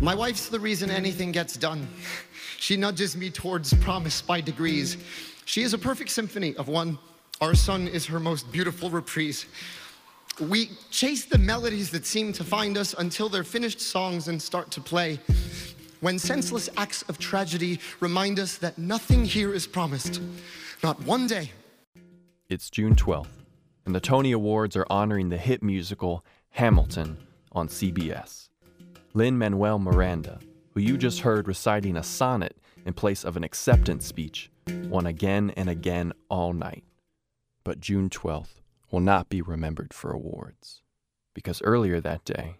My wife's the reason anything gets done. She nudges me towards promise by degrees. She is a perfect symphony of one. Our son is her most beautiful reprise. We chase the melodies that seem to find us until they're finished songs and start to play. When senseless acts of tragedy remind us that nothing here is promised, not one day. It's June 12th, and the Tony Awards are honoring the hit musical Hamilton on CBS. Lin Manuel Miranda, who you just heard reciting a sonnet in place of an acceptance speech, won again and again all night. But June 12th will not be remembered for awards, because earlier that day,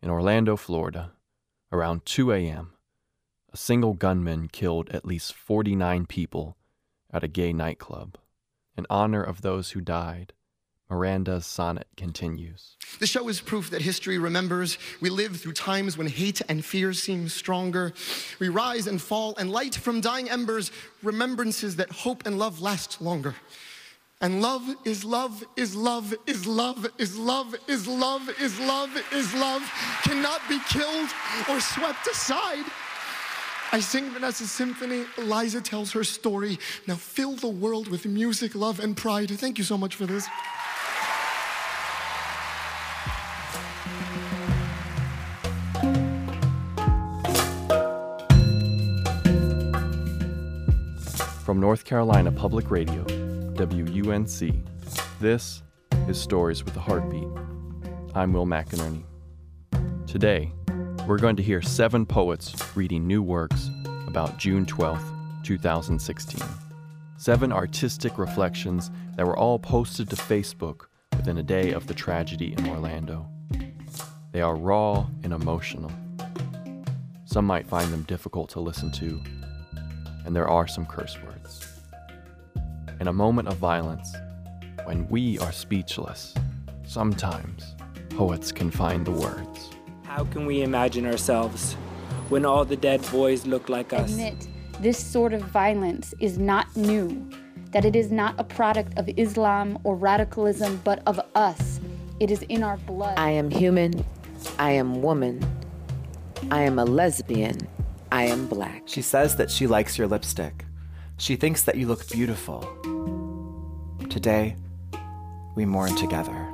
in Orlando, Florida, around 2 a.m., a single gunman killed at least 49 people at a gay nightclub. In honor of those who died, Miranda's sonnet continues. The show is proof that history remembers. We live through times when hate and fear seem stronger. We rise and fall and light from dying embers, remembrances that hope and love last longer. And love is love is love is love is love is love is love is love cannot be killed or swept aside. I sing Vanessa's symphony. Eliza tells her story. Now fill the world with music, love, and pride. Thank you so much for this. From North Carolina Public Radio, WUNC, this is Stories with a Heartbeat. I'm Will McInerney. Today, we're going to hear seven poets reading new works about June 12, 2016. Seven artistic reflections that were all posted to Facebook within a day of the tragedy in Orlando. They are raw and emotional. Some might find them difficult to listen to, and there are some curse words. In a moment of violence, when we are speechless, sometimes poets can find the words. How can we imagine ourselves when all the dead boys look like us? Admit this sort of violence is not new, that it is not a product of Islam or radicalism, but of us. It is in our blood. I am human. I am woman. I am a lesbian. I am black. She says that she likes your lipstick. She thinks that you look beautiful. Today, we mourn together.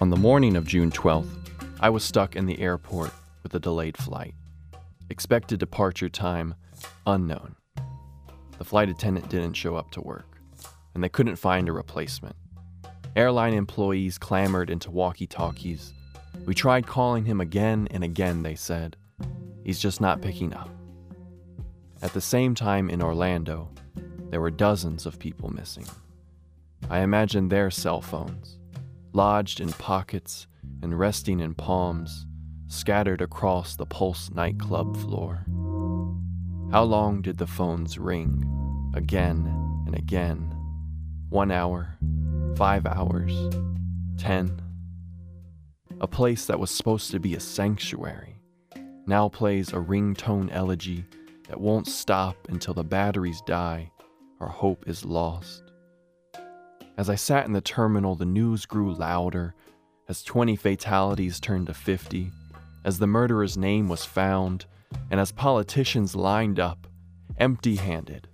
On the morning of June 12th, I was stuck in the airport with a delayed flight. Expected departure time unknown. The flight attendant didn't show up to work, and they couldn't find a replacement. Airline employees clamored into walkie talkies. We tried calling him again and again, they said. He's just not picking up. At the same time in Orlando, there were dozens of people missing. I imagine their cell phones, lodged in pockets and resting in palms, scattered across the Pulse nightclub floor. How long did the phones ring? Again and again. One hour, five hours, ten. A place that was supposed to be a sanctuary now plays a ringtone elegy that won't stop until the batteries die or hope is lost. As I sat in the terminal, the news grew louder as 20 fatalities turned to 50, as the murderer's name was found, and as politicians lined up, empty handed,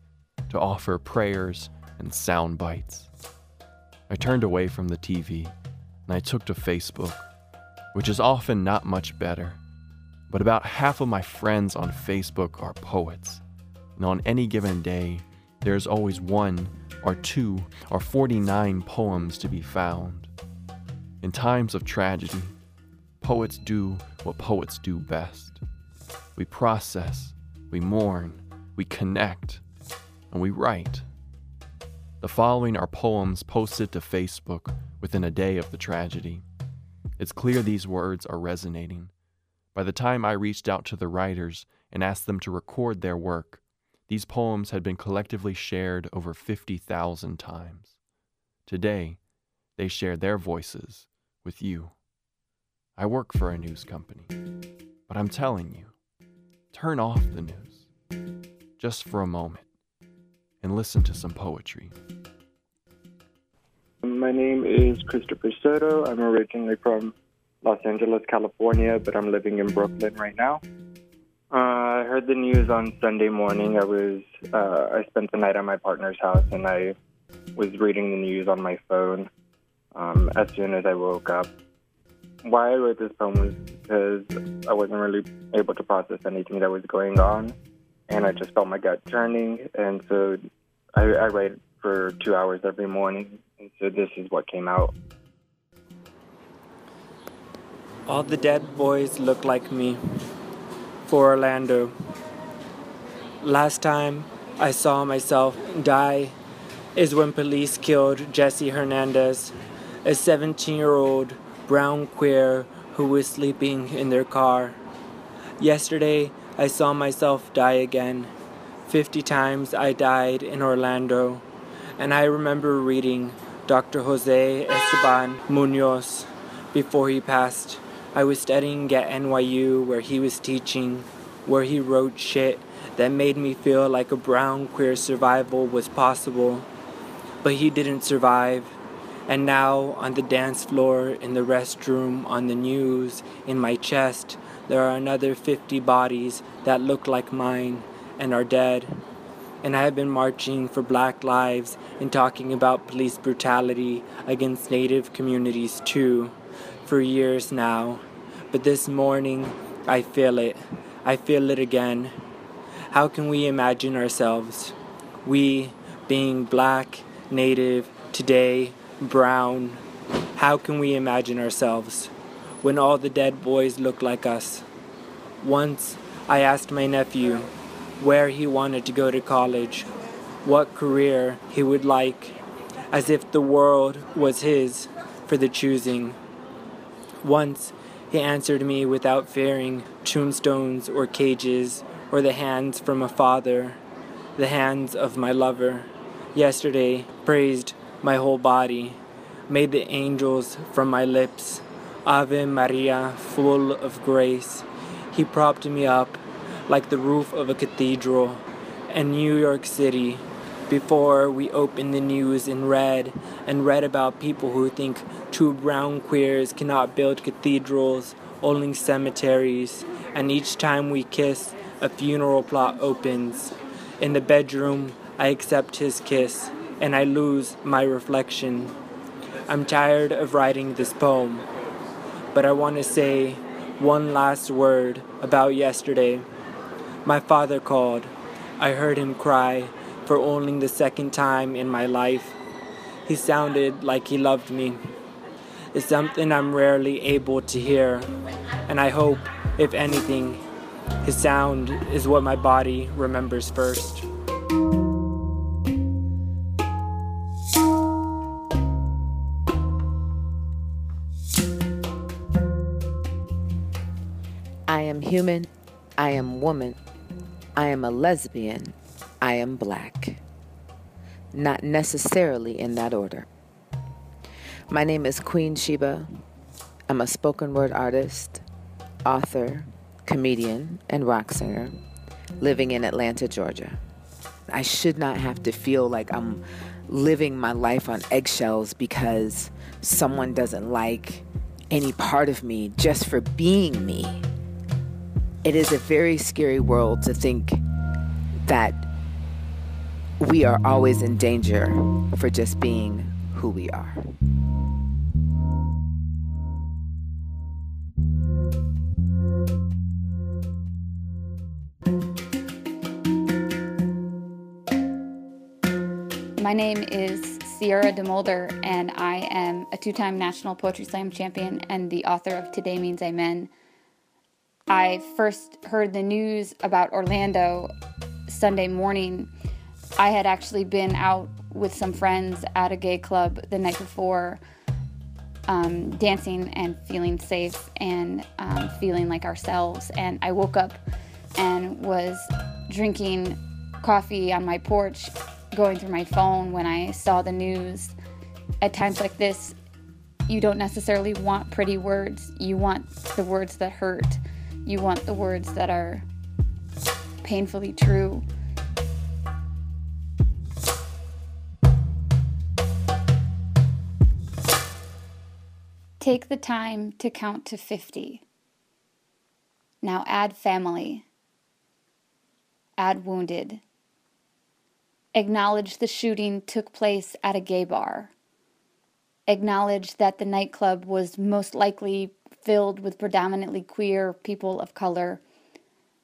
to offer prayers and sound bites. I turned away from the TV and I took to Facebook, which is often not much better. But about half of my friends on Facebook are poets, and on any given day, there's always one or two or 49 poems to be found. In times of tragedy, poets do what poets do best. We process, we mourn, we connect, and we write. The following are poems posted to Facebook within a day of the tragedy. It's clear these words are resonating. By the time I reached out to the writers and asked them to record their work, these poems had been collectively shared over 50,000 times. Today, they share their voices with you. I work for a news company, but I'm telling you, turn off the news just for a moment and listen to some poetry. my name is Christopher Soto. I'm originally from Los Angeles, California, but I'm living in Brooklyn right now. Uh, I heard the news on Sunday morning. I was uh, I spent the night at my partner's house, and I was reading the news on my phone um, as soon as I woke up. Why I wrote this poem was because I wasn't really able to process anything that was going on, and I just felt my gut turning, and so I, I write for two hours every morning, and so this is what came out. All the dead boys look like me. For Orlando. Last time I saw myself die is when police killed Jesse Hernandez, a 17 year old brown queer who was sleeping in their car. Yesterday, I saw myself die again. 50 times I died in Orlando, and I remember reading Dr. Jose Esteban Munoz before he passed. I was studying at NYU where he was teaching, where he wrote shit that made me feel like a brown queer survival was possible. But he didn't survive. And now, on the dance floor, in the restroom, on the news, in my chest, there are another 50 bodies that look like mine and are dead. And I have been marching for black lives and talking about police brutality against Native communities too for years now, but this morning I feel it. I feel it again. How can we imagine ourselves? We, being black, native, today, brown, how can we imagine ourselves when all the dead boys look like us? Once I asked my nephew where he wanted to go to college, what career he would like, as if the world was his for the choosing. Once he answered me without fearing tombstones or cages or the hands from a father, the hands of my lover. Yesterday praised my whole body, made the angels from my lips. Ave Maria, full of grace. He propped me up like the roof of a cathedral in New York City before we opened the news and read and read about people who think true brown queers cannot build cathedrals, only cemeteries, and each time we kiss, a funeral plot opens. In the bedroom, I accept his kiss, and I lose my reflection. I'm tired of writing this poem, but I want to say one last word about yesterday. My father called. I heard him cry for only the second time in my life. He sounded like he loved me. It's something I'm rarely able to hear, and I hope, if anything, his sound is what my body remembers first. I am human. I am woman. I am a lesbian. I am black. Not necessarily in that order. My name is Queen Sheba. I'm a spoken word artist, author, comedian, and rock singer living in Atlanta, Georgia. I should not have to feel like I'm living my life on eggshells because someone doesn't like any part of me just for being me. It is a very scary world to think that we are always in danger for just being who we are. My name is Sierra DeMulder, and I am a two time National Poetry Slam champion and the author of Today Means Amen. I first heard the news about Orlando Sunday morning I had actually been out with some friends at a gay club the night before, um, dancing and feeling safe and um, feeling like ourselves. And I woke up and was drinking coffee on my porch, going through my phone when I saw the news. At times like this, you don't necessarily want pretty words. You want the words that hurt. You want the words that are painfully true. Take the time to count to 50. Now add family. Add wounded. Acknowledge the shooting took place at a gay bar. Acknowledge that the nightclub was most likely filled with predominantly queer people of color.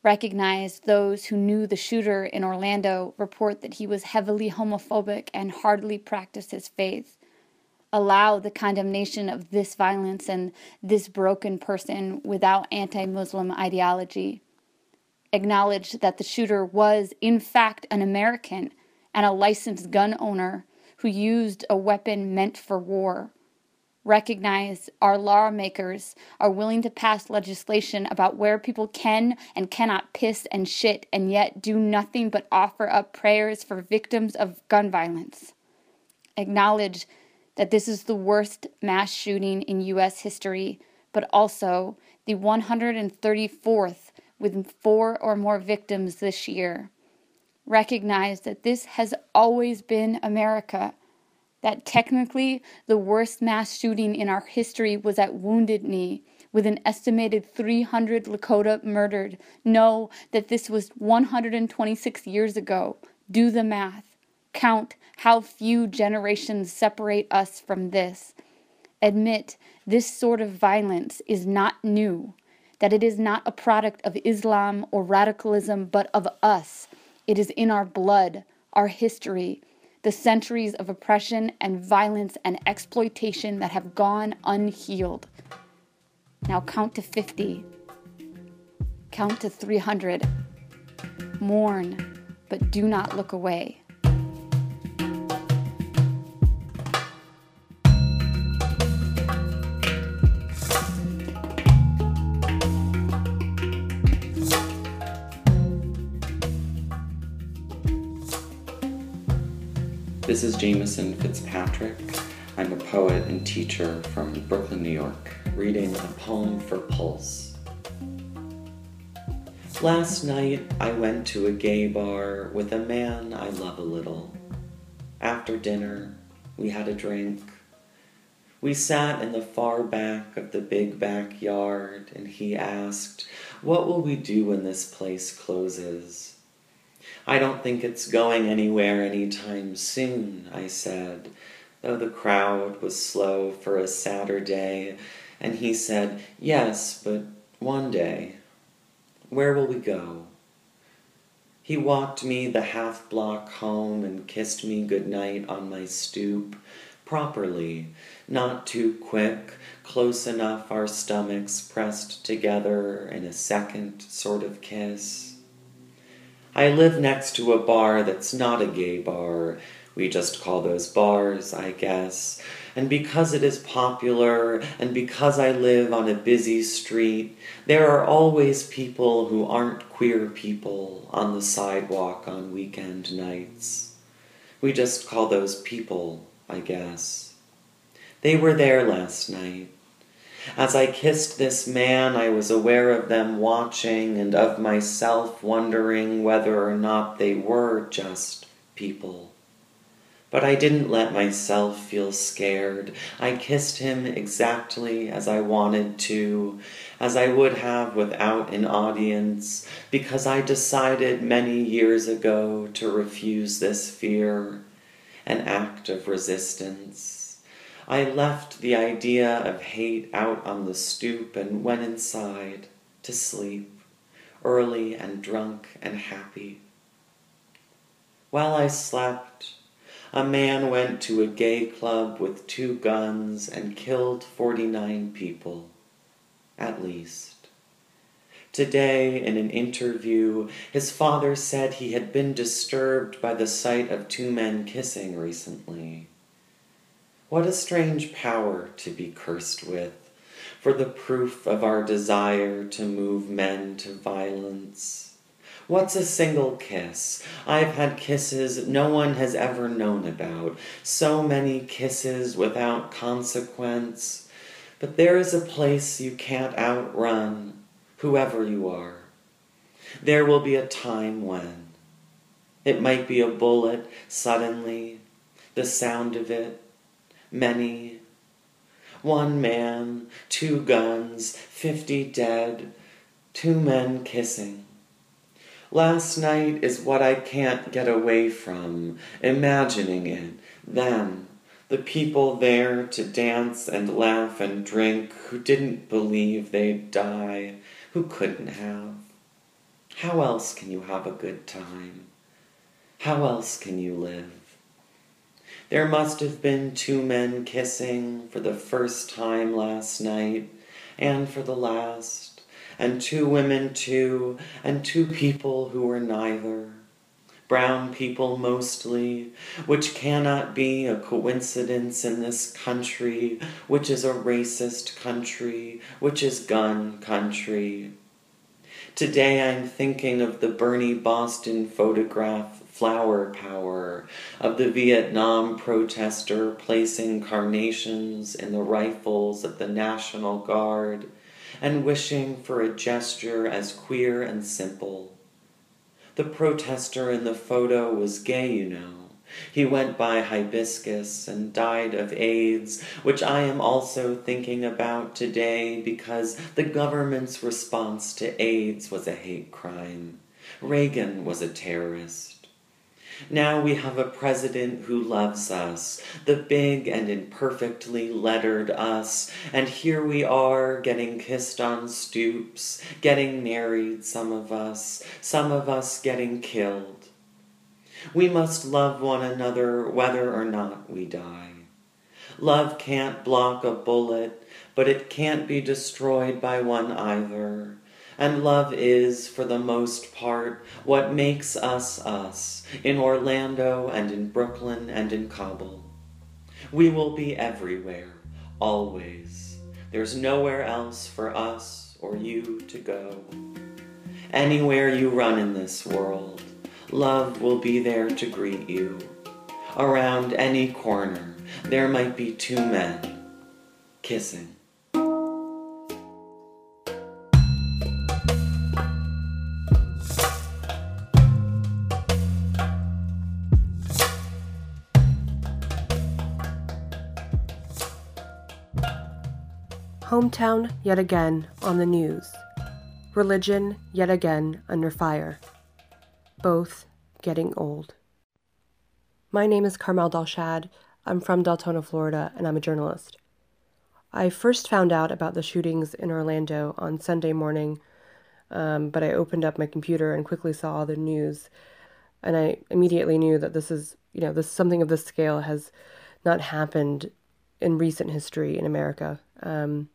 Recognize those who knew the shooter in Orlando report that he was heavily homophobic and hardly practiced his faith. Allow the condemnation of this violence and this broken person without anti Muslim ideology. Acknowledge that the shooter was, in fact, an American and a licensed gun owner who used a weapon meant for war recognize our lawmakers are willing to pass legislation about where people can and cannot piss and shit and yet do nothing but offer up prayers for victims of gun violence. Acknowledge that this is the worst mass shooting in U.S. history, but also the 134th with four or more victims this year. Recognize that this has always been America that technically the worst mass shooting in our history was at Wounded Knee, with an estimated 300 Lakota murdered. Know that this was 126 years ago. Do the math. Count how few generations separate us from this. Admit this sort of violence is not new, that it is not a product of Islam or radicalism, but of us. It is in our blood, our history, the centuries of oppression and violence and exploitation that have gone unhealed. Now count to 50. Count to 300. Mourn, but do not look away. This is Jameson Fitzpatrick. I'm a poet and teacher from Brooklyn, New York, reading a poem for Pulse. Last night I went to a gay bar with a man I love a little. After dinner, we had a drink. We sat in the far back of the big backyard, and he asked, What will we do when this place closes? I don't think it's going anywhere anytime soon, I said, though the crowd was slow for a Saturday, and he said, Yes, but one day. Where will we go? He walked me the half block home and kissed me good night on my stoop, properly, not too quick, close enough our stomachs pressed together in a second sort of kiss. I live next to a bar that's not a gay bar. We just call those bars, I guess. And because it is popular, and because I live on a busy street, there are always people who aren't queer people on the sidewalk on weekend nights. We just call those people, I guess. They were there last night. As I kissed this man, I was aware of them watching and of myself wondering whether or not they were just people. But I didn't let myself feel scared. I kissed him exactly as I wanted to, as I would have without an audience, because I decided many years ago to refuse this fear, an act of resistance. I left the idea of hate out on the stoop and went inside to sleep, early and drunk and happy. While I slept, a man went to a gay club with two guns and killed 49 people, at least. Today, in an interview, his father said he had been disturbed by the sight of two men kissing recently. What a strange power to be cursed with, for the proof of our desire to move men to violence. What's a single kiss? I've had kisses no one has ever known about, so many kisses without consequence. But there is a place you can't outrun, whoever you are. There will be a time when. It might be a bullet suddenly, the sound of it, many, One man, two guns, fifty dead, two men kissing. Last night is what I can't get away from, imagining it, them, the people there to dance and laugh and drink who didn't believe they'd die, who couldn't have. How else can you have a good time? How else can you live? There must have been two men kissing for the first time last night, and for the last, and two women too, and two people who were neither. Brown people mostly, which cannot be a coincidence in this country, which is a racist country, which is gun country. Today I'm thinking of the Bernie Boston photograph flower power, of the Vietnam protester placing carnations in the rifles of the National Guard, and wishing for a gesture as queer and simple. The protester in the photo was gay, you know. He went by hibiscus and died of AIDS, which I am also thinking about today because the government's response to AIDS was a hate crime. Reagan was a terrorist. Now we have a president who loves us, the big and imperfectly lettered us, and here we are getting kissed on stoops, getting married, some of us, some of us getting killed. We must love one another whether or not we die. Love can't block a bullet, but it can't be destroyed by one either and love is, for the most part, what makes us us in Orlando and in Brooklyn and in Kabul. We will be everywhere, always. There's nowhere else for us or you to go. Anywhere you run in this world, love will be there to greet you. Around any corner, there might be two men kissing. Hometown yet again on the news. Religion yet again under fire. Both getting old. My name is Carmel Delshad. I'm from Deltona, Florida, and I'm a journalist. I first found out about the shootings in Orlando on Sunday morning, um, but I opened up my computer and quickly saw the news, and I immediately knew that this is, you know, this something of this scale has not happened in recent history in America. Um,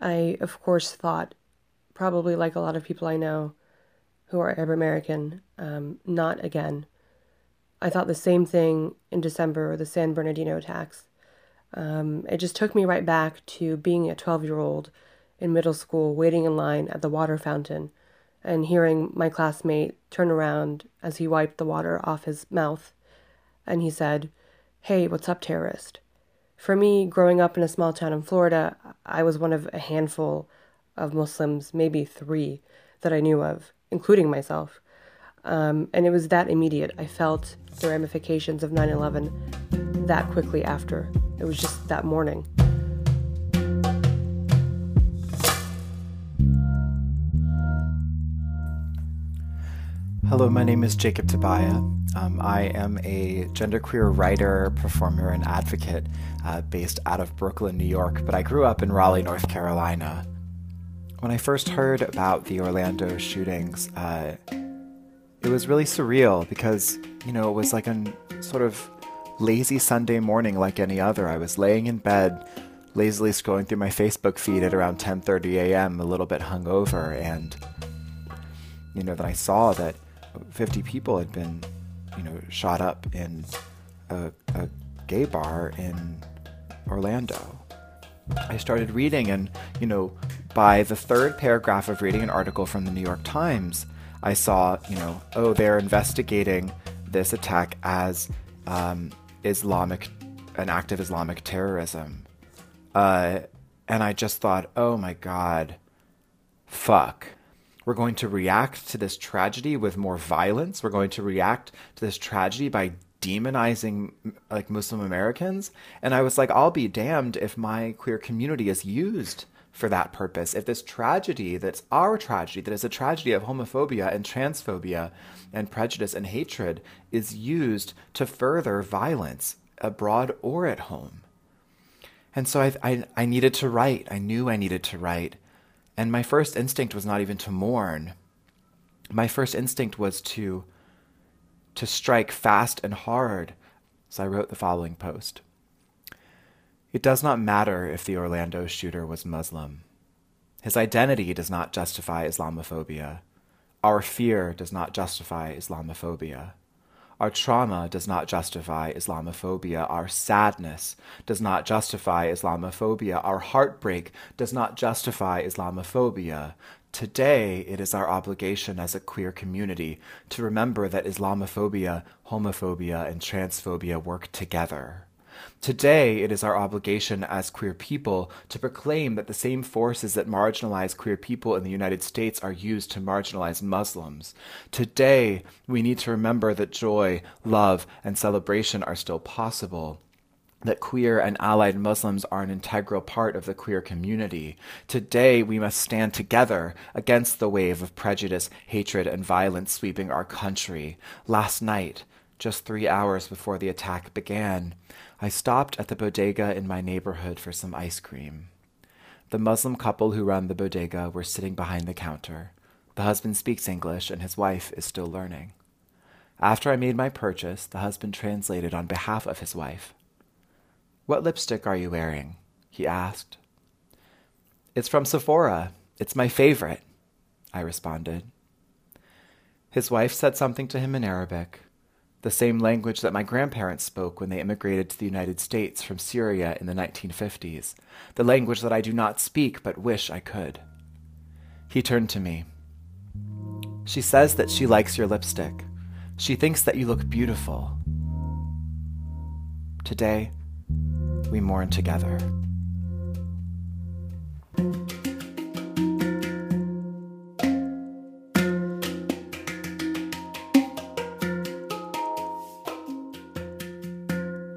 I, of course, thought, probably like a lot of people I know who are Arab American, um, not again. I thought the same thing in December, the San Bernardino attacks. Um, it just took me right back to being a 12 year old in middle school, waiting in line at the water fountain and hearing my classmate turn around as he wiped the water off his mouth. And he said, Hey, what's up, terrorist? For me, growing up in a small town in Florida, I was one of a handful of Muslims, maybe three, that I knew of, including myself. Um, and it was that immediate. I felt the ramifications of 9 11 that quickly after. It was just that morning. Hello, my name is Jacob Tobia. Um, I am a genderqueer writer, performer, and advocate uh, based out of Brooklyn, New York, but I grew up in Raleigh, North Carolina. When I first heard about the Orlando shootings, uh, it was really surreal because, you know, it was like a sort of lazy Sunday morning like any other. I was laying in bed, lazily scrolling through my Facebook feed at around 10:30 a.m., a little bit hungover, and you know, then I saw that 50 people had been, you know, shot up in a, a gay bar in Orlando. I started reading, and, you know, by the third paragraph of reading an article from the New York Times, I saw, you know, oh, they're investigating this attack as um, Islamic, an act of Islamic terrorism. Uh, and I just thought, oh my God, fuck. We're going to react to this tragedy with more violence. We're going to react to this tragedy by demonizing like Muslim Americans. And I was like, I'll be damned if my queer community is used for that purpose. If this tragedy that's our tragedy, that is a tragedy of homophobia and transphobia and prejudice and hatred, is used to further violence abroad or at home. And so I, I, I needed to write. I knew I needed to write. And my first instinct was not even to mourn. My first instinct was to, to strike fast and hard. So I wrote the following post. It does not matter if the Orlando shooter was Muslim. His identity does not justify Islamophobia. Our fear does not justify Islamophobia. Our trauma does not justify Islamophobia. Our sadness does not justify Islamophobia. Our heartbreak does not justify Islamophobia. Today, it is our obligation as a queer community to remember that Islamophobia, homophobia, and transphobia work together. Today, it is our obligation as queer people to proclaim that the same forces that marginalize queer people in the United States are used to marginalize Muslims. Today, we need to remember that joy, love, and celebration are still possible that queer and allied Muslims are an integral part of the queer community. Today, we must stand together against the wave of prejudice, hatred, and violence sweeping our country. Last night, just three hours before the attack began, I stopped at the bodega in my neighborhood for some ice cream. The Muslim couple who run the bodega were sitting behind the counter. The husband speaks English and his wife is still learning. After I made my purchase, the husband translated on behalf of his wife. What lipstick are you wearing? he asked. It's from Sephora. It's my favorite, I responded. His wife said something to him in Arabic, the same language that my grandparents spoke when they immigrated to the United States from Syria in the 1950s, the language that I do not speak but wish I could. He turned to me. She says that she likes your lipstick. She thinks that you look beautiful. Today, we mourn together.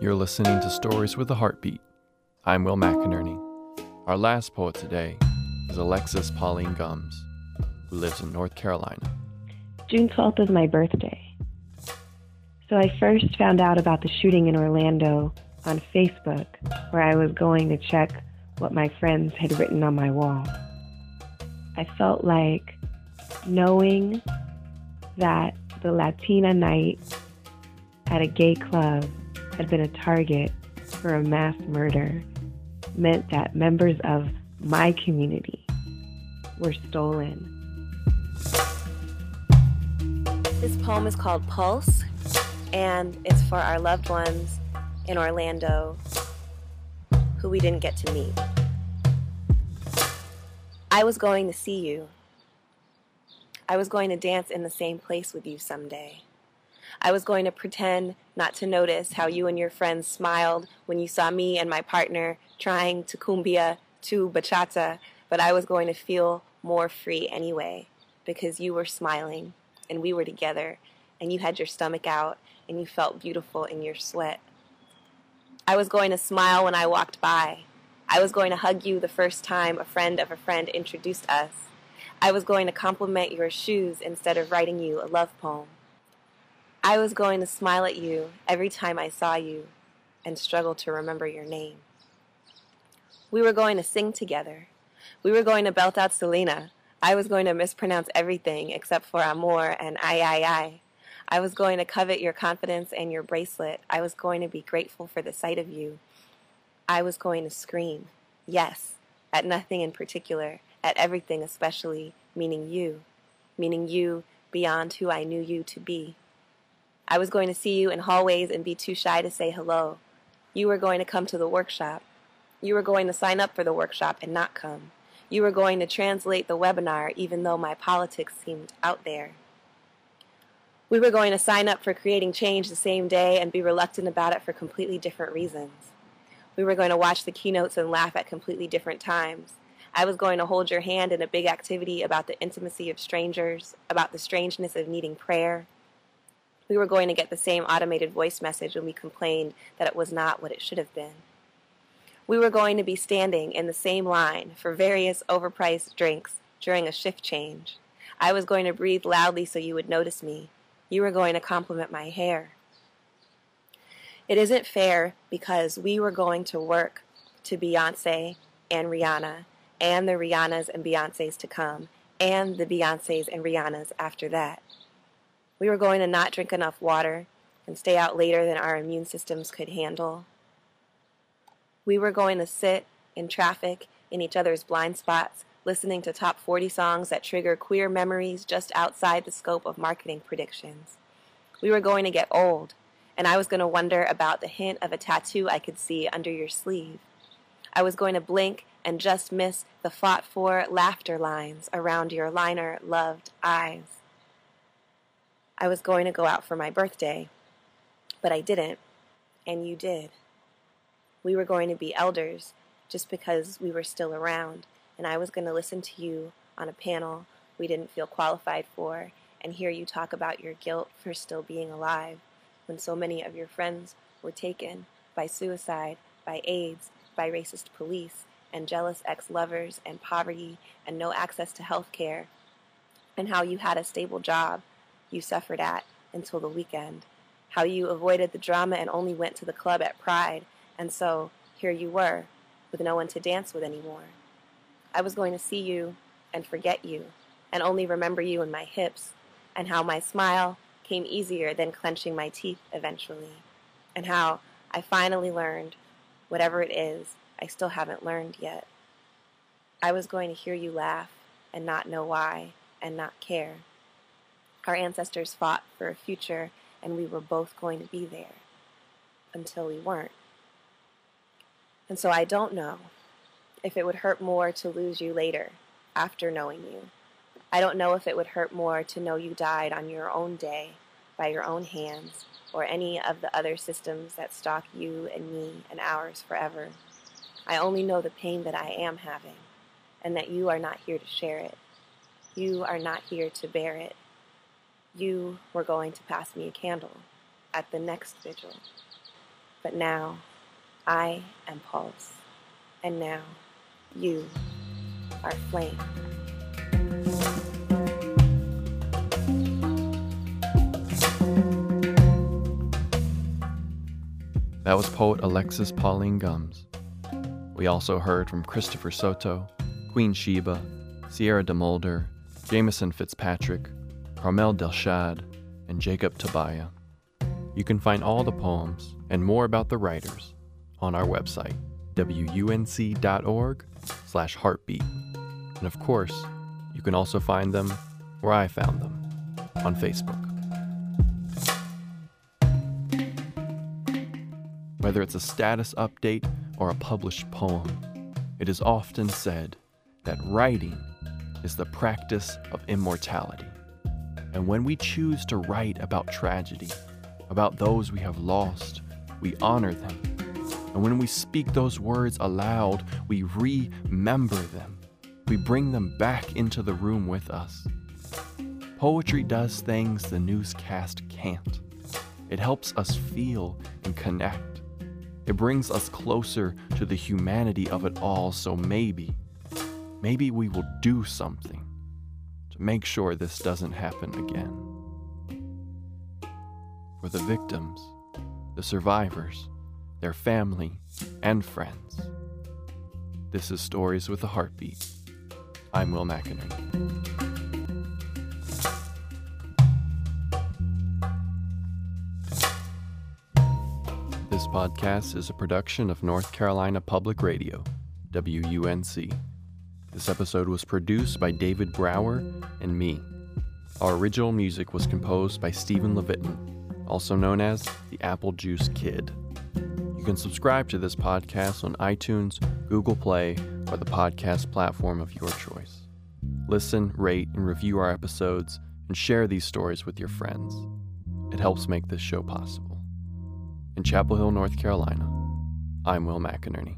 You're listening to Stories with a Heartbeat. I'm Will McInerney. Our last poet today is Alexis Pauline Gumbs, who lives in North Carolina. June 12th is my birthday. So I first found out about the shooting in Orlando on Facebook, where I was going to check what my friends had written on my wall. I felt like knowing that the Latina night at a gay club had been a target for a mass murder meant that members of my community were stolen. This poem is called Pulse, and it's for our loved ones in Orlando who we didn't get to meet. I was going to see you. I was going to dance in the same place with you someday. I was going to pretend not to notice how you and your friends smiled when you saw me and my partner trying to cumbia to bachata, but I was going to feel more free anyway because you were smiling and we were together and you had your stomach out and you felt beautiful in your sweat. I was going to smile when I walked by. I was going to hug you the first time a friend of a friend introduced us. I was going to compliment your shoes instead of writing you a love poem. I was going to smile at you every time I saw you and struggle to remember your name. We were going to sing together. We were going to belt out Selena. I was going to mispronounce everything except for amor and I, I, I. I was going to covet your confidence and your bracelet. I was going to be grateful for the sight of you. I was going to scream, yes, at nothing in particular, at everything especially, meaning you, meaning you beyond who I knew you to be. I was going to see you in hallways and be too shy to say hello. You were going to come to the workshop. You were going to sign up for the workshop and not come. You were going to translate the webinar even though my politics seemed out there. We were going to sign up for creating change the same day and be reluctant about it for completely different reasons. We were going to watch the keynotes and laugh at completely different times. I was going to hold your hand in a big activity about the intimacy of strangers, about the strangeness of needing prayer, We were going to get the same automated voice message when we complained that it was not what it should have been. We were going to be standing in the same line for various overpriced drinks during a shift change. I was going to breathe loudly so you would notice me. You were going to compliment my hair. It isn't fair because we were going to work to Beyonce and Rihanna and the Rihannas and Beyoncés to come and the Beyoncés and Rihannas after that. We were going to not drink enough water and stay out later than our immune systems could handle. We were going to sit in traffic in each other's blind spots, listening to top 40 songs that trigger queer memories just outside the scope of marketing predictions. We were going to get old, and I was going to wonder about the hint of a tattoo I could see under your sleeve. I was going to blink and just miss the fought for laughter lines around your liner loved eyes. I was going to go out for my birthday, but I didn't, and you did. We were going to be elders just because we were still around, and I was going to listen to you on a panel we didn't feel qualified for and hear you talk about your guilt for still being alive when so many of your friends were taken by suicide, by AIDS, by racist police, and jealous ex lovers, and poverty, and no access to health care, and how you had a stable job you suffered at until the weekend, how you avoided the drama and only went to the club at Pride and so here you were, with no one to dance with anymore. I was going to see you and forget you, and only remember you in my hips, and how my smile came easier than clenching my teeth eventually, and how I finally learned whatever it is I still haven't learned yet. I was going to hear you laugh and not know why and not care. Our ancestors fought for a future, and we were both going to be there until we weren't. And so I don't know if it would hurt more to lose you later, after knowing you. I don't know if it would hurt more to know you died on your own day, by your own hands, or any of the other systems that stalk you and me and ours forever. I only know the pain that I am having, and that you are not here to share it. You are not here to bear it. You were going to pass me a candle at the next vigil. But now, I am pulse, and now you are flame. That was poet Alexis Pauline Gumbs. We also heard from Christopher Soto, Queen Sheba, Sierra DeMulder, Jameson Fitzpatrick, Carmel Delshad, and Jacob Tobia. You can find all the poems and more about the writers on our website, wunc.org slash heartbeat. And of course, you can also find them where I found them, on Facebook. Whether it's a status update or a published poem, it is often said that writing is the practice of immortality. And when we choose to write about tragedy, about those we have lost, we honor them and when we speak those words aloud, we remember them. We bring them back into the room with us. Poetry does things the newscast can't. It helps us feel and connect. It brings us closer to the humanity of it all, so maybe, maybe we will do something make sure this doesn't happen again. For the victims, the survivors, their family, and friends. This is Stories with a Heartbeat. I'm Will McInerney. This podcast is a production of North Carolina Public Radio, WUNC. This episode was produced by David Brower and me. Our original music was composed by Stephen Levitin, also known as the Apple Juice Kid. You can subscribe to this podcast on iTunes, Google Play, or the podcast platform of your choice. Listen, rate, and review our episodes, and share these stories with your friends. It helps make this show possible. In Chapel Hill, North Carolina, I'm Will McInerney.